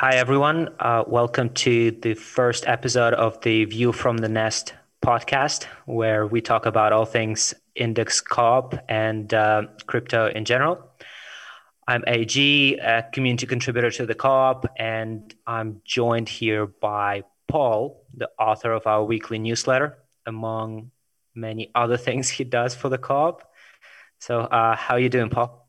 Hi, everyone. Uh, welcome to the first episode of the View from the Nest podcast, where we talk about all things index co and uh, crypto in general. I'm AG, a community contributor to the co and I'm joined here by Paul, the author of our weekly newsletter, among many other things he does for the co So, uh, how are you doing, Paul?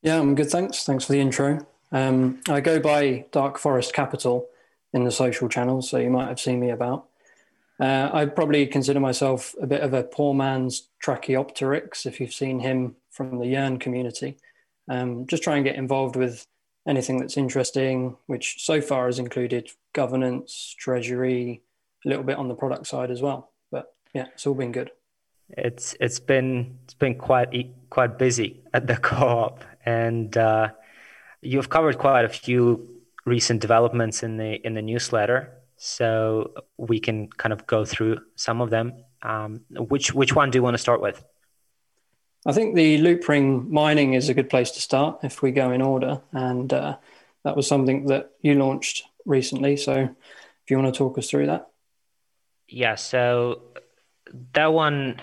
Yeah, I'm good. Thanks. Thanks for the intro. Um, I go by Dark Forest Capital in the social channels, so you might have seen me about. Uh, I probably consider myself a bit of a poor man's Tracheopteryx, if you've seen him from the Yearn community. Um, just try and get involved with anything that's interesting, which so far has included governance, treasury, a little bit on the product side as well. But yeah, it's all been good. It's it's been it's been quite quite busy at the co-op, and uh, you've covered quite a few recent developments in the in the newsletter, so we can kind of go through some of them. Um, which which one do you want to start with? I think the Loopring mining is a good place to start if we go in order, and uh, that was something that you launched recently. So, if you want to talk us through that, yeah. So that one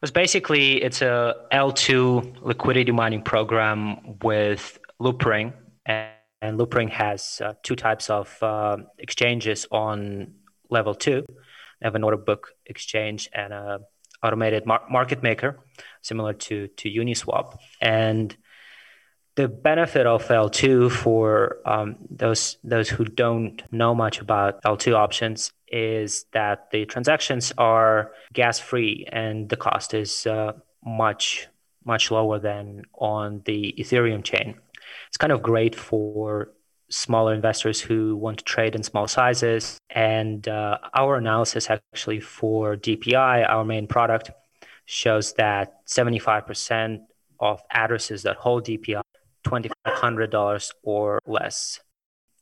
was basically it's a L2 liquidity mining program with Loopring, and, and Loopring has uh, two types of uh, exchanges on level two. They have an order book exchange and a automated mar- market maker, similar to to Uniswap. And the benefit of L2 for um, those those who don't know much about L2 options is that the transactions are gas free and the cost is uh, much much lower than on the Ethereum chain it's kind of great for smaller investors who want to trade in small sizes. And uh, our analysis actually for DPI, our main product, shows that 75% of addresses that hold DPI $2,500 or less.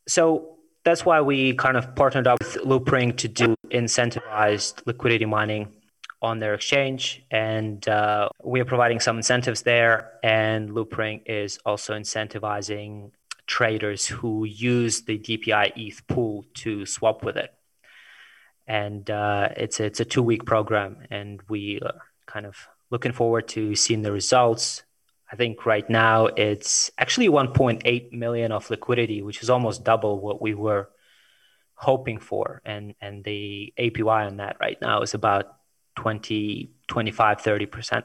So that's why we kind of partnered up with Loopring to do incentivized liquidity mining on their exchange, and uh, we are providing some incentives there. And Loopring is also incentivizing traders who use the DPI ETH pool to swap with it. And uh, it's it's a two week program, and we are kind of looking forward to seeing the results. I think right now it's actually 1.8 million of liquidity, which is almost double what we were hoping for. And and the APY on that right now is about 20, 25, 30%.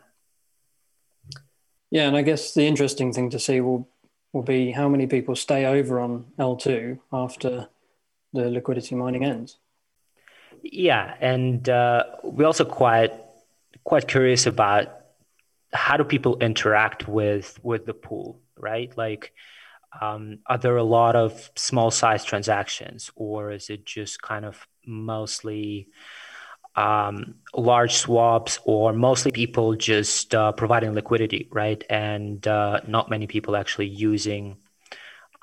Yeah, and I guess the interesting thing to see will will be how many people stay over on L2 after the liquidity mining ends. Yeah, and uh, we're also quite quite curious about how do people interact with with the pool, right? Like, um, are there a lot of small size transactions, or is it just kind of mostly um, large swaps or mostly people just uh, providing liquidity, right? And uh, not many people actually using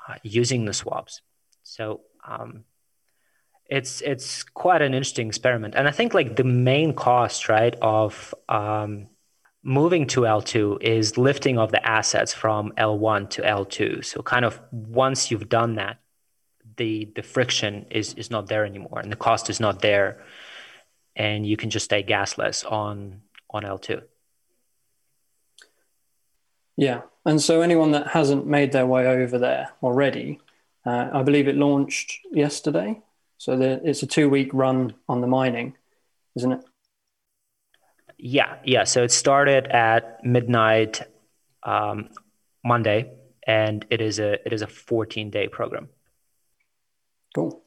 uh, using the swaps. So um, it's it's quite an interesting experiment, and I think like the main cost, right, of um, moving to L2 is lifting of the assets from L1 to L2. So kind of once you've done that, the the friction is is not there anymore, and the cost is not there and you can just stay gasless on on L2. Yeah, and so anyone that hasn't made their way over there already, uh, I believe it launched yesterday. So the, it's a two week run on the mining, isn't it? Yeah, yeah. So it started at midnight um, Monday, and it is a it is a 14 day program. Cool,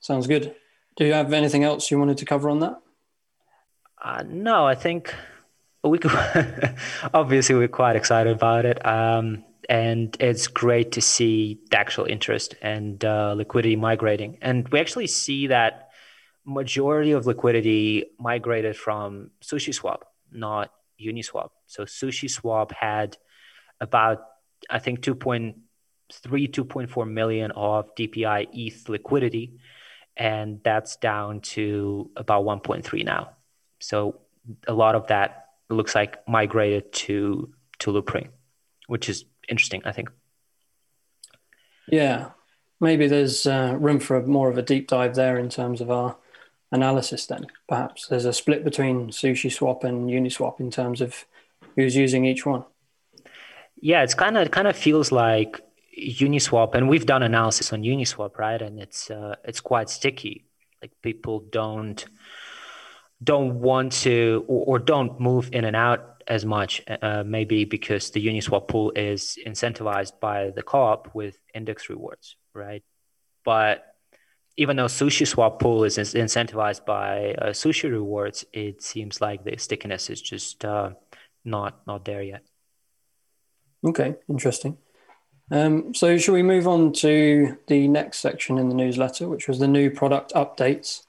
sounds good. Do you have anything else you wanted to cover on that? Uh, no, I think we could, obviously we're quite excited about it. Um, and it's great to see the actual interest and uh, liquidity migrating. And we actually see that majority of liquidity migrated from SushiSwap, not Uniswap. So SushiSwap had about, I think, 2.3, 2.4 million of DPI ETH liquidity and that's down to about 1.3 now. So a lot of that looks like migrated to to Loopring, which is interesting, I think. Yeah, maybe there's uh, room for a, more of a deep dive there in terms of our analysis. Then perhaps there's a split between Sushi Swap and Uniswap in terms of who's using each one. Yeah, it's kind of it kind of feels like Uniswap, and we've done analysis on Uniswap, right? And it's uh, it's quite sticky. Like people don't don't want to or, or don't move in and out as much, uh, maybe because the Uniswap pool is incentivized by the co-op with index rewards, right? But even though Sushi Swap pool is incentivized by uh, Sushi rewards, it seems like the stickiness is just uh, not not there yet. Okay, interesting. Um, so, shall we move on to the next section in the newsletter, which was the new product updates?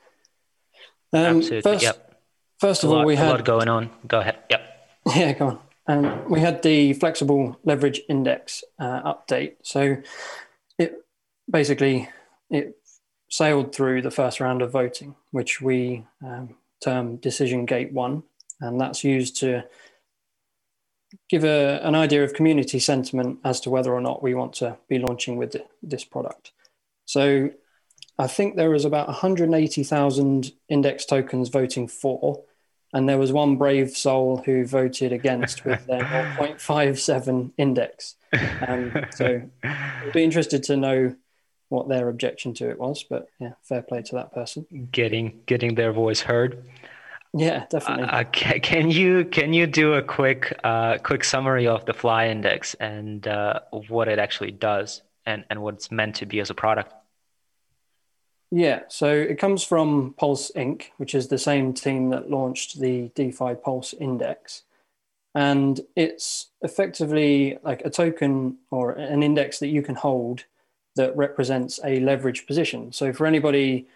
Um, Absolutely. First, yep. First of lot, all, we had a lot going on. Go ahead. Yep. Yeah, go on. Um, we had the flexible leverage index uh, update. So, it basically it sailed through the first round of voting, which we um, term decision gate one, and that's used to give a, an idea of community sentiment as to whether or not we want to be launching with this product. So I think there was about 180,000 index tokens voting for, and there was one brave soul who voted against with their 0.57 index. Um, so I'd be interested to know what their objection to it was, but yeah, fair play to that person. Getting getting their voice heard. Yeah, definitely. Uh, can you can you do a quick uh, quick summary of the FLI Index and uh, what it actually does and and what it's meant to be as a product? Yeah, so it comes from Pulse Inc., which is the same team that launched the DeFi Pulse Index, and it's effectively like a token or an index that you can hold that represents a leverage position. So for anybody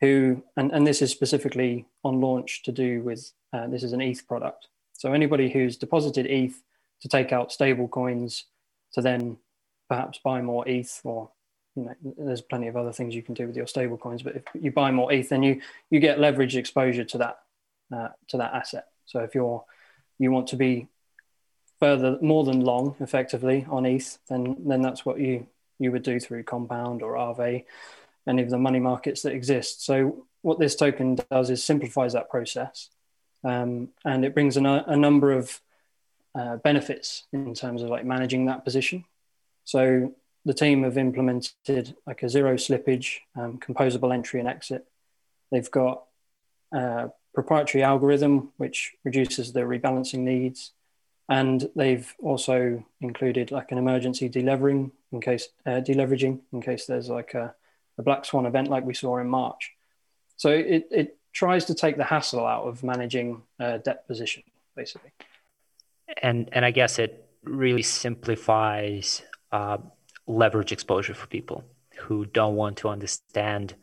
who, and, and this is specifically on launch to do with, uh, this is an ETH product. So anybody who's deposited ETH to take out stable coins to then perhaps buy more ETH or, you know, there's plenty of other things you can do with your stable coins, but if you buy more ETH, then you, you get leverage exposure to that, uh, to that asset. So if you're, you want to be further, more than long effectively on ETH, then, then that's what you, you would do through Compound or Aave any of the money markets that exist. So what this token does is simplifies that process, um, and it brings a, a number of uh, benefits in terms of like managing that position. So the team have implemented like a zero slippage, um, composable entry and exit. They've got a proprietary algorithm which reduces the rebalancing needs, and they've also included like an emergency delevering in case uh, deleveraging in case there's like a black swan event like we saw in March. So it, it tries to take the hassle out of managing a debt position, basically. And and I guess it really simplifies uh, leverage exposure for people who don't want to understand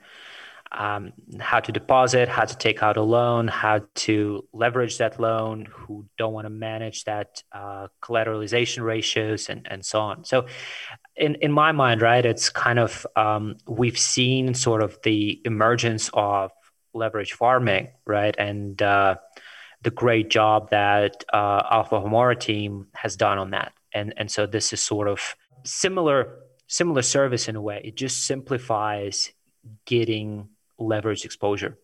um, how to deposit, how to take out a loan, how to leverage that loan, who don't want to manage that uh, collateralization ratios, and, and so on. So, in, in my mind, right, it's kind of um, we've seen sort of the emergence of leverage farming, right, and uh, the great job that uh, Alpha Homora team has done on that, and and so this is sort of similar similar service in a way. It just simplifies getting leverage exposure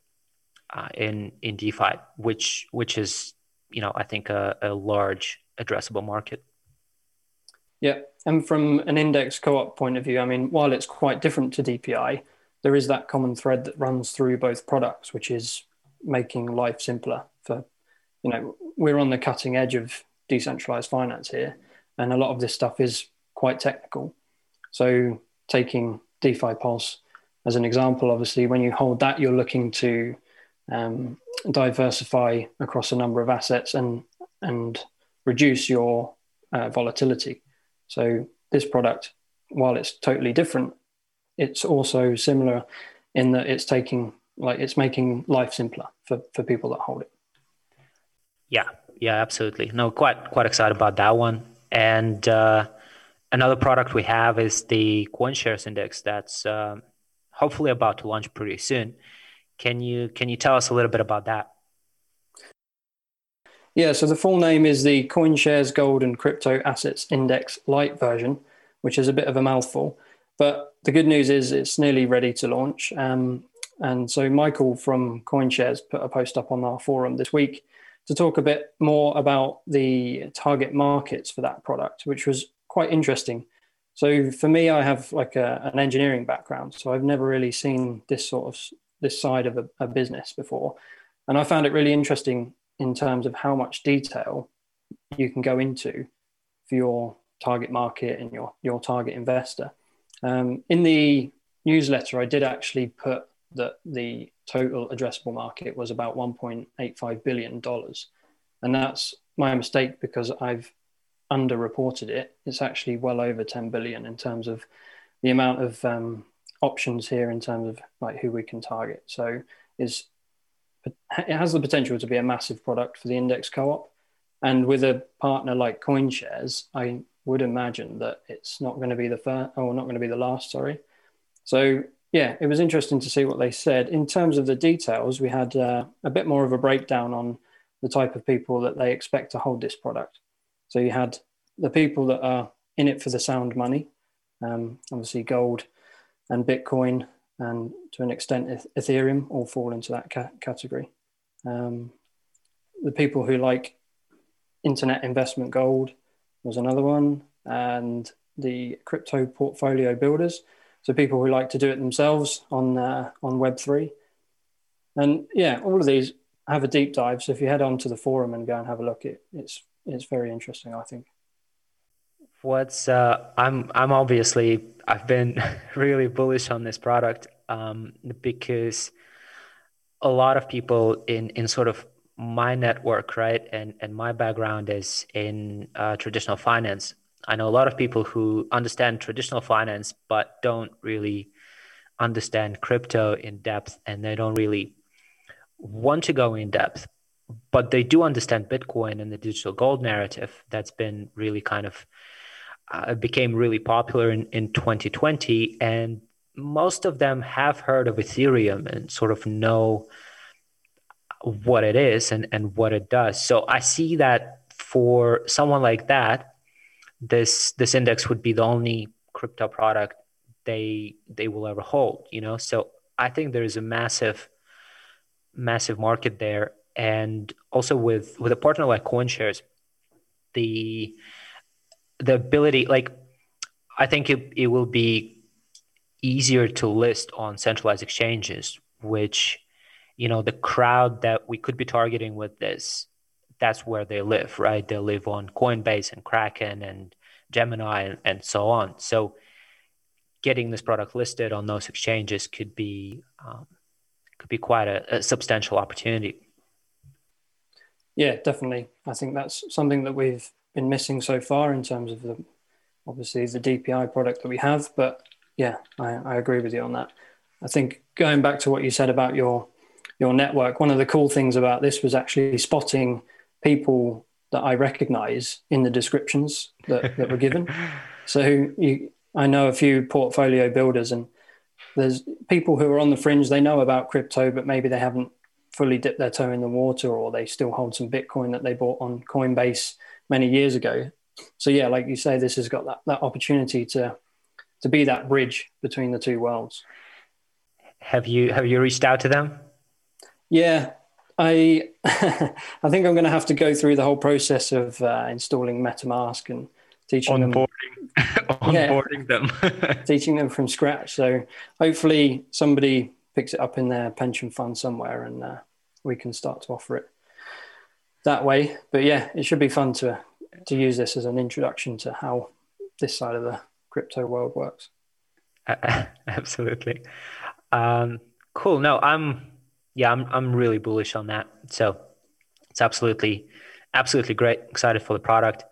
uh, in in DeFi, which which is you know I think a, a large addressable market. Yeah, and from an index co-op point of view, I mean, while it's quite different to DPI, there is that common thread that runs through both products, which is making life simpler for you know we're on the cutting edge of decentralized finance here, and a lot of this stuff is quite technical. So taking DeFi Pulse as an example, obviously, when you hold that, you're looking to um, diversify across a number of assets and and reduce your uh, volatility. So this product, while it's totally different, it's also similar in that it's taking like it's making life simpler for, for people that hold it. Yeah, yeah, absolutely. No, quite quite excited about that one. And uh, another product we have is the CoinShares Index. That's um, hopefully about to launch pretty soon. Can you can you tell us a little bit about that? Yeah, so the full name is the CoinShares Gold and Crypto Assets Index Lite version, which is a bit of a mouthful. But the good news is it's nearly ready to launch. Um, and so Michael from CoinShares put a post up on our forum this week to talk a bit more about the target markets for that product, which was quite interesting. So for me, I have like a, an engineering background, so I've never really seen this sort of this side of a, a business before, and I found it really interesting in terms of how much detail you can go into for your target market and your your target investor. Um, in the newsletter, I did actually put that the total addressable market was about 1.85 billion dollars, and that's my mistake because I've underreported it. It's actually well over 10 billion in terms of the amount of um, options here in terms of like who we can target. So is it has the potential to be a massive product for the index co-op, and with a partner like CoinShares, I would imagine that it's not going to be the first or not going to be the last. Sorry. So yeah, it was interesting to see what they said. In terms of the details, we had uh, a bit more of a breakdown on the type of people that they expect to hold this product. So you had the people that are in it for the sound money, um, obviously gold and Bitcoin, and to an extent Ethereum all fall into that ca- category. Um, the people who like internet investment gold was another one, and the crypto portfolio builders. So people who like to do it themselves on uh, on Web three, and yeah, all of these have a deep dive. So if you head on to the forum and go and have a look, it, it's it's very interesting, I think. What's uh, I'm I'm obviously I've been really bullish on this product um, because a lot of people in in sort of my network, right, and and my background is in uh, traditional finance. I know a lot of people who understand traditional finance but don't really understand crypto in depth, and they don't really want to go in depth but they do understand Bitcoin and the digital gold narrative that's been really kind of uh, became really popular in, in 2020. And most of them have heard of Ethereum and sort of know what it is and, and what it does. So I see that for someone like that, this this index would be the only crypto product they they will ever hold. You know, so I think there is a massive massive market there and also with with a partner like CoinShares, the the ability like I think it, it will be easier to list on centralized exchanges, which you know the crowd that we could be targeting with this that's where they live right? They live on coinbase and kraken and gemini and, and so on. So getting this product listed on those exchanges could be um, could be quite a, a substantial opportunity. Yeah, definitely. I think that's something that we've been missing so far in terms of the obviously the DPI product that we have. But yeah, I, I agree with you on that. I think going back to what you said about your your network, one of the cool things about this was actually spotting people that I recognize in the descriptions that, that were given. So you, I know a few portfolio builders, and there's people who are on the fringe. They know about crypto, but maybe they haven't fully dipped their toe in the water or they still hold some Bitcoin that they bought on Coinbase many years ago. So yeah, like you say, this has got that, that opportunity to to be that bridge between the two worlds. Have you have you reached out to them? Yeah, I I think I'm going to have to go through the whole process of uh, installing MetaMask and teaching onboarding. them onboarding yeah, them teaching them from scratch. So hopefully somebody picks it up in their pension fund somewhere, and uh, we can start to offer it that way. But yeah, it should be fun to to use this as an introduction to how this side of the crypto world works. Absolutely. Um, cool. No, I'm yeah, I'm I'm really bullish on that. So it's absolutely absolutely great. Excited for the product.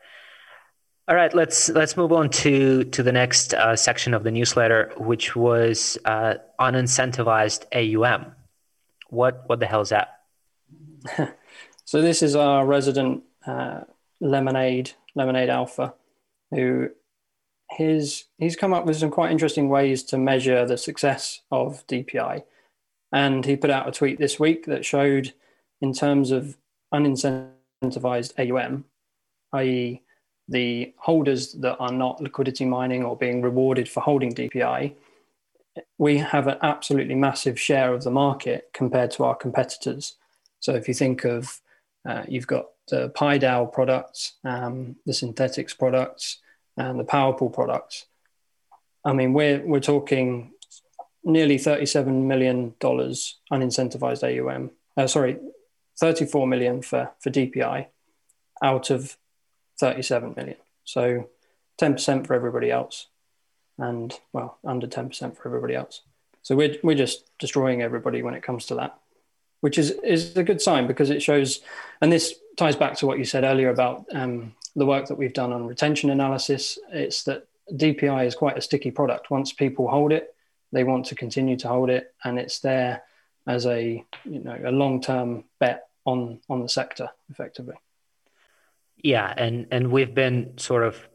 All right, let's let's move on to to the next uh, section of the newsletter, which was uh, unincentivized AUM. What what the hell is that? so this is our resident uh, lemonade lemonade alpha, who his he's come up with some quite interesting ways to measure the success of DPI, and he put out a tweet this week that showed in terms of unincentivized AUM, i.e the holders that are not liquidity mining or being rewarded for holding DPI, we have an absolutely massive share of the market compared to our competitors. So if you think of, uh, you've got the PieDAO products, um, the Synthetix products, and the PowerPool products. I mean, we're we're talking nearly thirty-seven million dollars unincentivized AUM. Uh, sorry, thirty-four million for for DPI, out of thirty-seven million. So, ten percent for everybody else and well, under 10% for everybody else. So we're, we're just destroying everybody when it comes to that, which is, is a good sign because it shows, and this ties back to what you said earlier about um, the work that we've done on retention analysis. It's that DPI is quite a sticky product. Once people hold it, they want to continue to hold it, and it's there as a you know a long term bet on on the sector effectively. Yeah, and and we've been sort of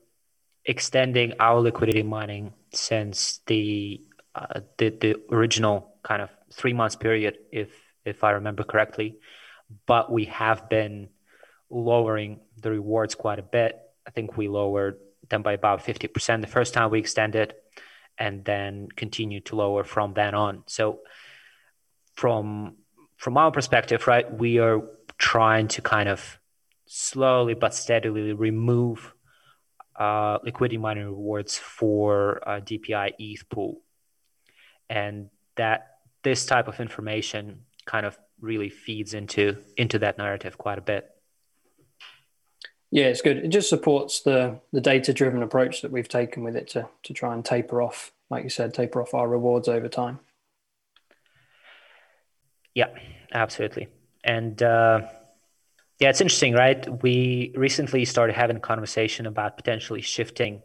extending our liquidity mining since the uh, the, the original kind of three months period, if if I remember correctly. But we have been lowering the rewards quite a bit. I think we lowered them by about fifty percent the first time we extended, and then continued to lower from then on. So from from our perspective, right, we are trying to kind of slowly but steadily remove uh, liquidity mining rewards for uh, DPI ETH pool, and that this type of information kind of really feeds into into that narrative quite a bit. Yeah, it's good. It just supports the the data driven approach that we've taken with it to to try and taper off, like you said, taper off our rewards over time. Yeah, absolutely. And uh, yeah, it's interesting, right? We recently started having a conversation about potentially shifting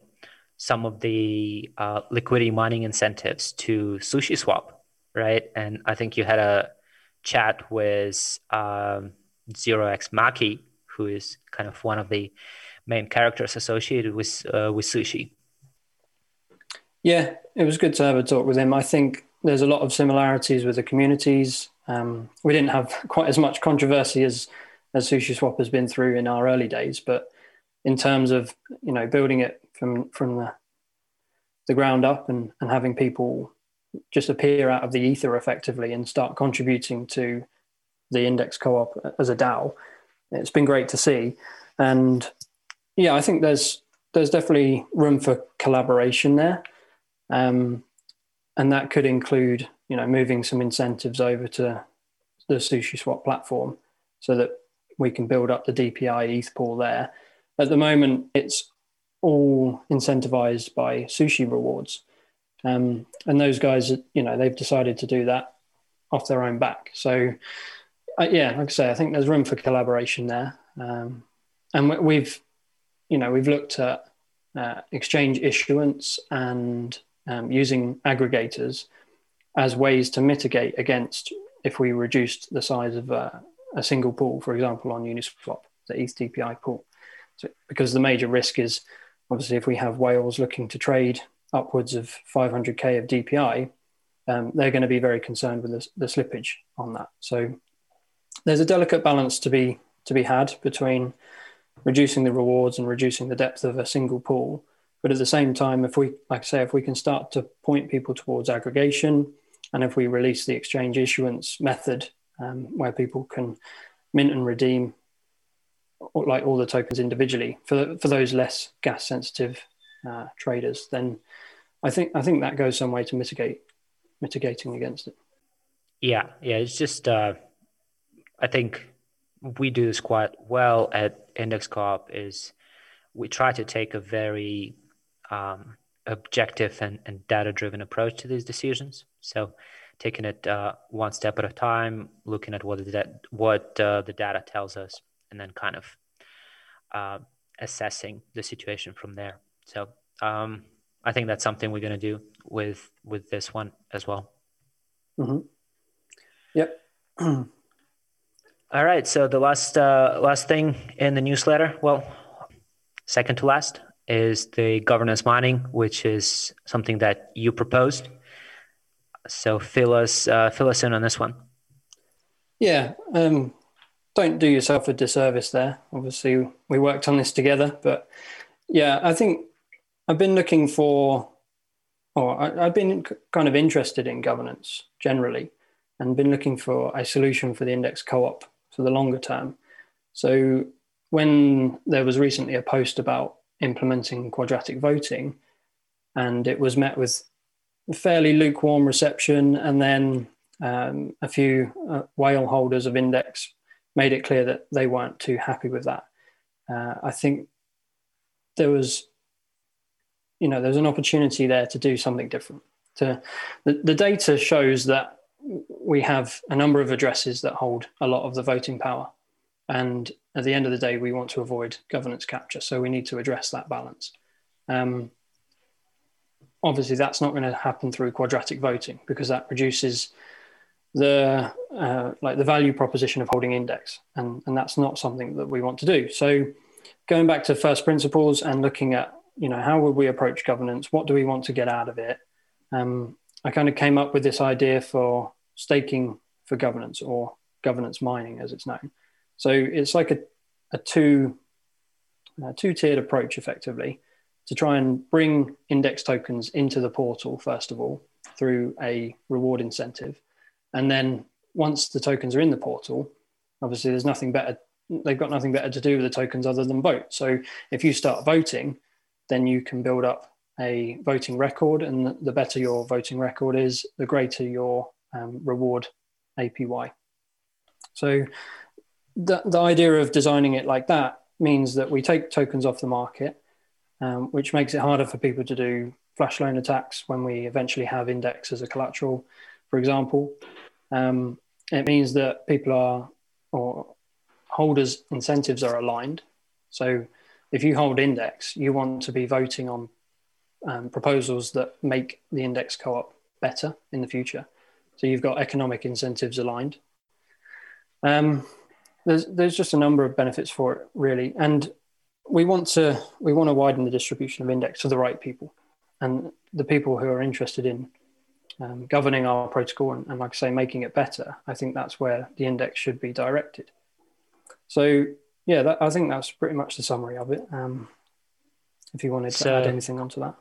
some of the uh, liquidity mining incentives to SushiSwap, right? And I think you had a chat with um, Zero X Maki, who is kind of one of the main characters associated with uh, with sushi. Yeah, it was good to have a talk with him. I think there's a lot of similarities with the communities. Um, we didn't have quite as much controversy as as Sushi Swap has been through in our early days. But in terms of you know building it from from the the ground up and, and having people just appear out of the ether effectively and start contributing to the index co-op as a DAO, it's been great to see. And yeah, I think there's there's definitely room for collaboration there. Um, and that could include, you know, moving some incentives over to the Sushi Swap platform so that we can build up the DPI ETH pool there. At the moment, it's all incentivized by sushi rewards. Um, and those guys, you know, they've decided to do that off their own back. So, uh, yeah, like I say, I think there's room for collaboration there. Um, and we've, you know, we've looked at uh, exchange issuance and um, using aggregators as ways to mitigate against if we reduced the size of a single pool, for example, on Uniswap, the ETH DPI pool. So, because the major risk is obviously if we have whales looking to trade upwards of 500k of DPI, um, they're going to be very concerned with the, the slippage on that. So there's a delicate balance to be to be had between reducing the rewards and reducing the depth of a single pool. But at the same time, if we, like I say, if we can start to point people towards aggregation, and if we release the exchange issuance method um, where people can mint and redeem like all the tokens individually for for those less gas sensitive uh, traders, then I think I think that goes some way to mitigate mitigating against it. Yeah, yeah, it's just uh, I think we do this quite well at Index Co-op is we try to take a very um, objective and, and data driven approach to these decisions. So taking it uh, one step at a time, looking at what the, what uh, the data tells us, and then kind of uh, assessing the situation from there. So um, I think that's something we're going to do with with this one as well. Mm-hmm. Yep. All right. So the last uh, last thing in the newsletter, well, second to last, is the governance mining, which is something that you proposed so fill us uh, fill us in on this one. Yeah, um, don't do yourself a disservice there. Obviously, we worked on this together, but Yeah, I think I've been looking for, or I, I've been kind of interested in governance generally, and been looking for a solution for the index co-op for the longer term. So when there was recently a post about implementing quadratic voting, and it was met with fairly lukewarm reception, and then um, a few uh, whale holders of index made it clear that they weren't too happy with that. Uh, I think there was, you know, there's an opportunity there to do something different. To the, the data shows that we have a number of addresses that hold a lot of the voting power, and at the end of the day, we want to avoid governance capture, so we need to address that balance. Um, obviously, that's not going to happen through quadratic voting because that reduces the uh, like the value proposition of holding index, and and that's not something that we want to do. So, going back to first principles and looking at you know how would we approach governance? What do we want to get out of it? Um, I kind of came up with this idea for staking for governance or governance mining, as it's known. So it's like a a two a two tiered approach, effectively, to try and bring index tokens into the portal first of all through a reward incentive and then once the tokens are in the portal, obviously there's nothing better. They've got nothing better to do with the tokens other than vote. So if you start voting, then you can build up a voting record, and the better your voting record is, the greater your um, reward APY. So the, the idea of designing it like that means that we take tokens off the market, um, which makes it harder for people to do flash loan attacks when we eventually have index as a collateral, for example. Um, it means that people are, or holders' incentives are aligned. So if you hold index, you want to be voting on um, proposals that make the index co op better in the future. So you've got economic incentives aligned. Um, there's there's just a number of benefits for it really, and we want to we want to widen the distribution of index to the right people, and the people who are interested in um, governing our protocol and, and, like I say, making it better, I think that's where the index should be directed. So, yeah, that, I think that's pretty much the summary of it. Um, if you wanted to so, add anything onto that.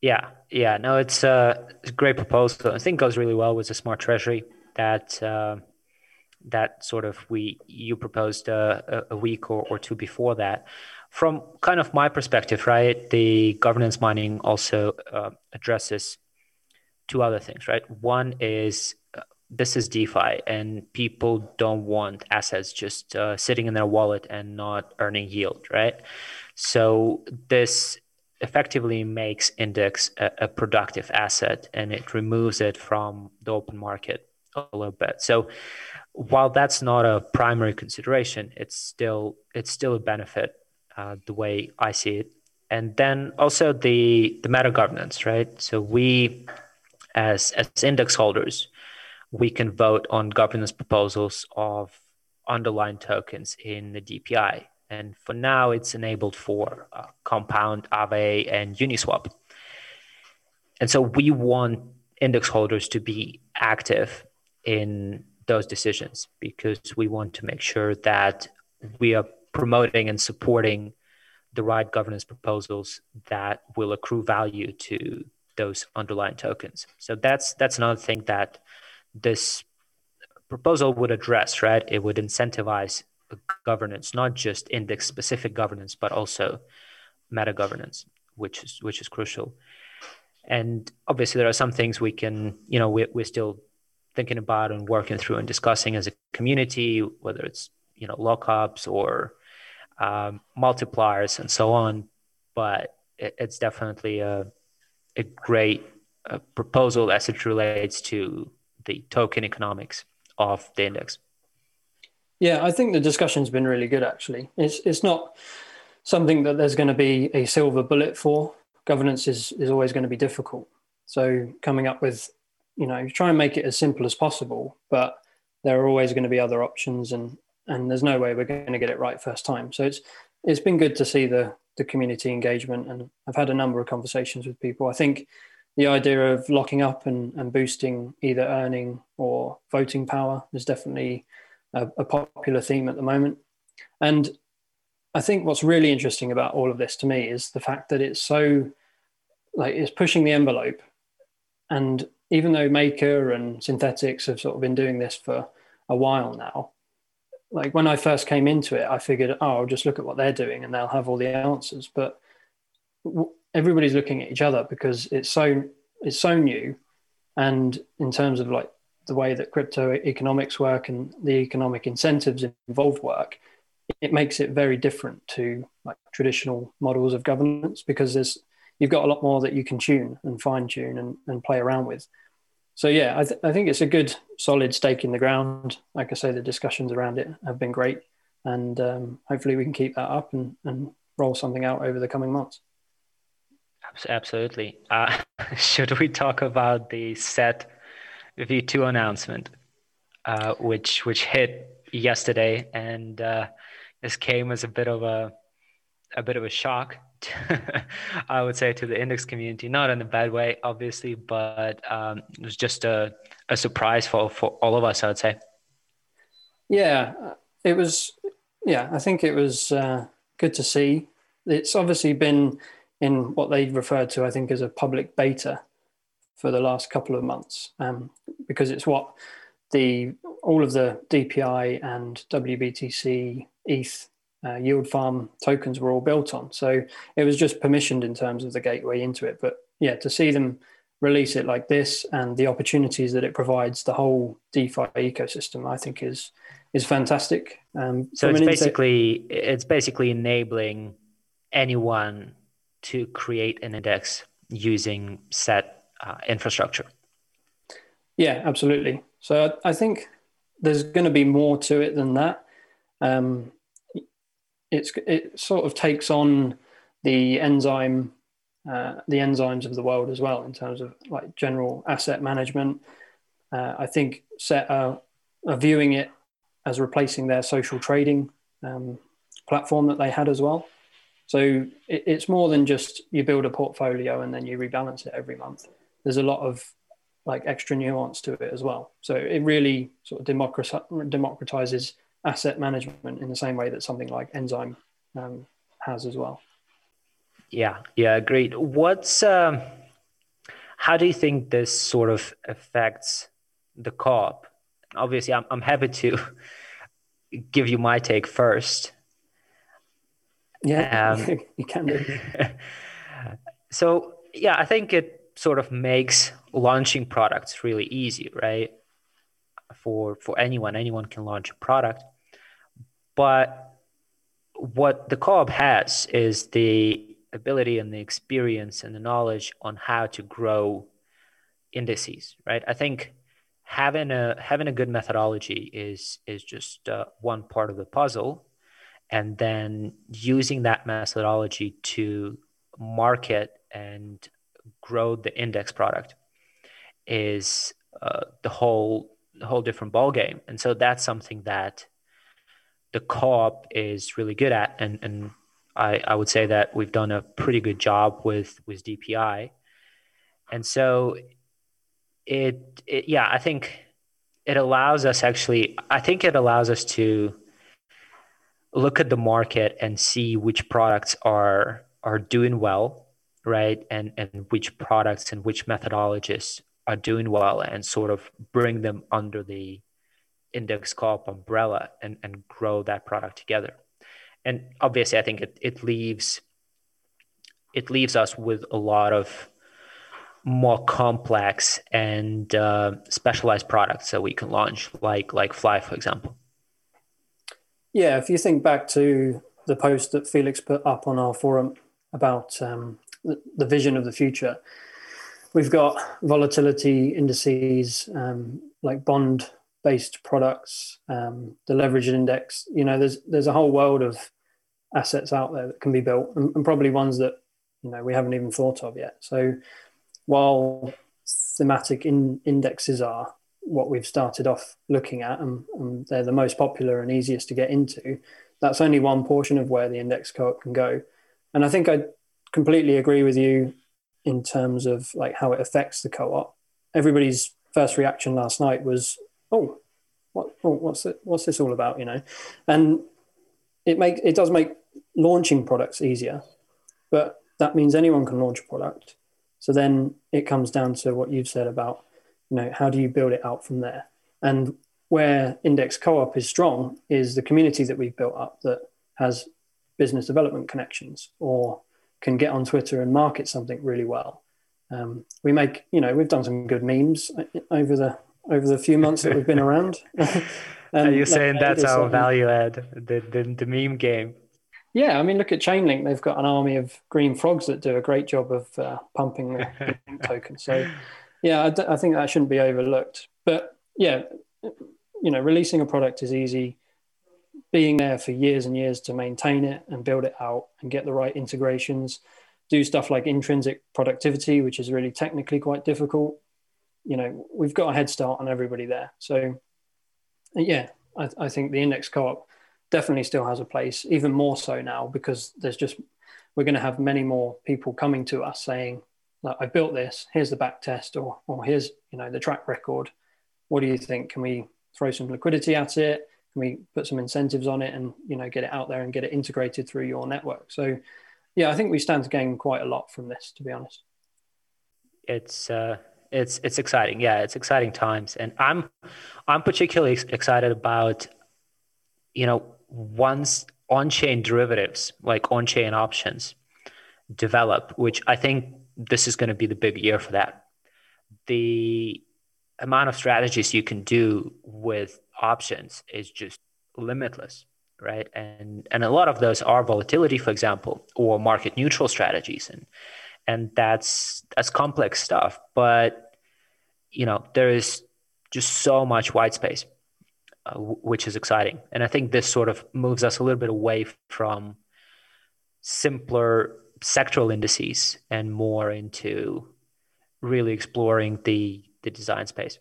Yeah, yeah, no, it's, uh, it's a great proposal. I think goes really well with the smart treasury that uh, that sort of we you proposed uh, a week or, or two before that. From kind of my perspective, right, the governance mining also uh, addresses two other things, right? One is this is DeFi, and people don't want assets just uh, sitting in their wallet and not earning yield, right? So this effectively makes index a, a, productive asset and it removes it from the open market a little bit. So while that's not a primary consideration it's still it's still a benefit uh, the way i see it. And then also the the meta governance right? So we as as index holders, we can vote on governance proposals of underlying tokens in the DPI. And for now, it's enabled for uh, Compound, Aave, and Uniswap. And so we want index holders to be active in those decisions because we want to make sure that we are promoting and supporting the right governance proposals that will accrue value to those underlying tokens. So that's that's another thing that this proposal would address, right? It would incentivize governance, not just index specific governance, but also meta governance, which is which is crucial. And obviously, there are some things we can, you know, we, we're still thinking about and working through and discussing as a community, whether it's you know lockups or um, multipliers and so on. But it, it's definitely a a great uh, proposal as it relates to the token economics of the index. Yeah, I think the discussion's been really good. Actually, it's it's not something that there's going to be a silver bullet for. Governance is is always going to be difficult. So coming up with, you know, try and make it as simple as possible, but there are always going to be other options, and and there's no way we're going to get it right first time. So it's it's been good to see the the community engagement. And I've had a number of conversations with people. I think the idea of locking up and, and boosting either earning or voting power is definitely a, a popular theme at the moment. And I think what's really interesting about all of this to me is the fact that it's so like it's pushing the envelope. And even though Maker and Synthetix have sort of been doing this for a while now, like when I first came into it, I figured, oh, I'll just look at what they're doing and they'll have all the answers. But everybody's looking at each other because it's so it's so new, and in terms of like the way that crypto economics work and the economic incentives involved work, it makes it very different to like traditional models of governance because there's you've got a lot more that you can tune and fine tune and, and play around with. So yeah, I, th- I think it's a good solid stake in the ground. Like I say, the discussions around it have been great, and um, hopefully we can keep that up and, and roll something out over the coming months. Absolutely. Uh, should we talk about the set V2 announcement, uh, which which hit yesterday, and uh, this came as a bit of a a bit of a shock. I would say to the index community, not in a bad way, obviously, but um, it was just a, a surprise for for all of us. I would say. Yeah, it was. Yeah, I think it was uh, good to see. It's obviously been in what they referred to, I think, as a public beta for the last couple of months, um, because it's what the all of the DPI and WBTC ETH uh, yield farm tokens were all built on. So it was just permissioned in terms of the gateway into it. But yeah, to see them release it like this and the opportunities that it provides the whole DeFi ecosystem, I think is is fantastic. Um, so it's basically it's basically enabling anyone to create an index using set uh, infrastructure. Yeah, absolutely. So I think there's going to be more to it than that. Um, it's it sort of takes on the enzyme, uh, the enzymes of the world as well in terms of like general asset management. Uh, I think set are, are, viewing it as replacing their social trading um, platform that they had as well. So it, it's more than just you build a portfolio and then you rebalance it every month. There's a lot of like extra nuance to it as well. So it really sort of democratizes asset management in the same way that something like Enzyme um, has as well. Yeah, yeah, agreed. What's um, how do you think this sort of affects the co-op? Obviously, I'm I'm happy to give you my take first. Yeah, um, you can do. so yeah, I think it sort of makes launching products really easy, right? For for anyone, anyone can launch a product. But what the co-op has is the ability and the experience and the knowledge on how to grow indices, right? I think having a having a good methodology is is just uh, one part of the puzzle and then using that methodology to market and grow the index product is uh, the whole the whole different ball game and so that's something that the co-op is really good at. And and I, I would say that we've done a pretty good job with with DPI and so it, it yeah I think it allows us actually I think it allows us to look at the market and see which products are are doing well right? And and which products and which methodologies are doing well and sort of bring them under the index co-op umbrella and and grow that product together. And obviously i think it, it leaves it leaves us with a lot of more complex and uh, specialized products that we can launch like like FLI for example yeah, if you think back to the post that Felix put up on our forum about um, the, the, vision of the future, we've got volatility indices um, like bond based products, um, the leverage index. You know, there's there's a whole world of assets out there that can be built, and, and probably ones that you know we haven't even thought of yet. So while thematic in, indexes are what we've started off looking at, and, and, they're the most popular and easiest to get into, that's only one portion of where the index co-op can go. And I think I completely agree with you in terms of like how it affects the co-op. Everybody's first reaction last night was, "Oh, what, oh, what's it, what's this all about?" You know, and it makes it does make launching products easier, but that means anyone can launch a product. So then it comes down to what you've said about, you know, how do you build it out from there? And where Index Co-op is strong is the community that we've built up that has business development connections or can get on Twitter and market something really well. Um, we make, you know, we've done some good memes over the over the few months that we've been around. Are you saying that's our value add, the, the, the meme game? Yeah, I mean, look at Chainlink. They've got an army of green frogs that do a great job of uh, pumping the token. So, yeah, I, d- I think that shouldn't be overlooked. But yeah, you know, releasing a product is easy. Being there for years and years to maintain it and build it out and get the right integrations, do stuff like intrinsic productivity, which is really technically quite difficult. You know, we've got a head start on everybody there. So, yeah, I, I think the index co-op definitely still has a place, even more so now because there's just we're going to have many more people coming to us saying, like, "I built this. Here's the back test, or or here's you know the track record. What do you think? Can we throw some liquidity at it? Can we put some incentives on it, and you know get it out there and get it integrated through your network?" So, yeah, I think we stand to gain quite a lot from this, to be honest. It's uh, it's it's exciting. Yeah, it's exciting times, and I'm I'm particularly excited about you know once on-chain derivatives like on-chain options develop, which I think this is going to be the big year for that. The amount of strategies you can do with options is just limitless right? And and a lot of those are volatility for example or market neutral strategies. And and that's that's complex stuff but you know there is just so much white space uh, w- which is exciting. And i think this sort of moves us a little bit away from simpler sectoral indices and more into really exploring the the design space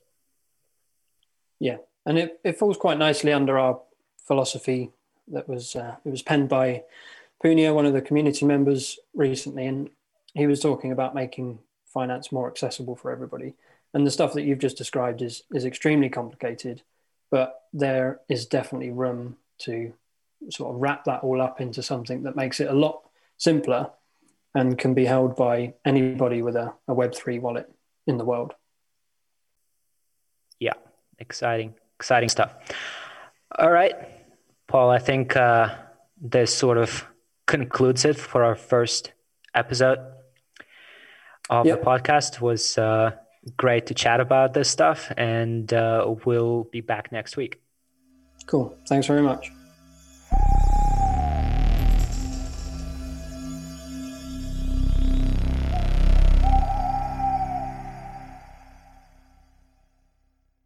yeah and it, it falls quite nicely under our philosophy that was uh, it was penned by Punia, one of the community members recently, and he was talking about making finance more accessible for everybody. And the stuff that you've just described is is extremely complicated, but there is definitely room to sort of wrap that all up into something that makes it a lot simpler and can be held by anybody with a, a Web3 wallet in the world. Yeah, exciting, exciting stuff. All right, Paul, I think uh, this sort of concludes it for our first episode of yep. the podcast. It was uh, great to chat about this stuff, and uh, we'll be back next week. Cool. Thanks very much.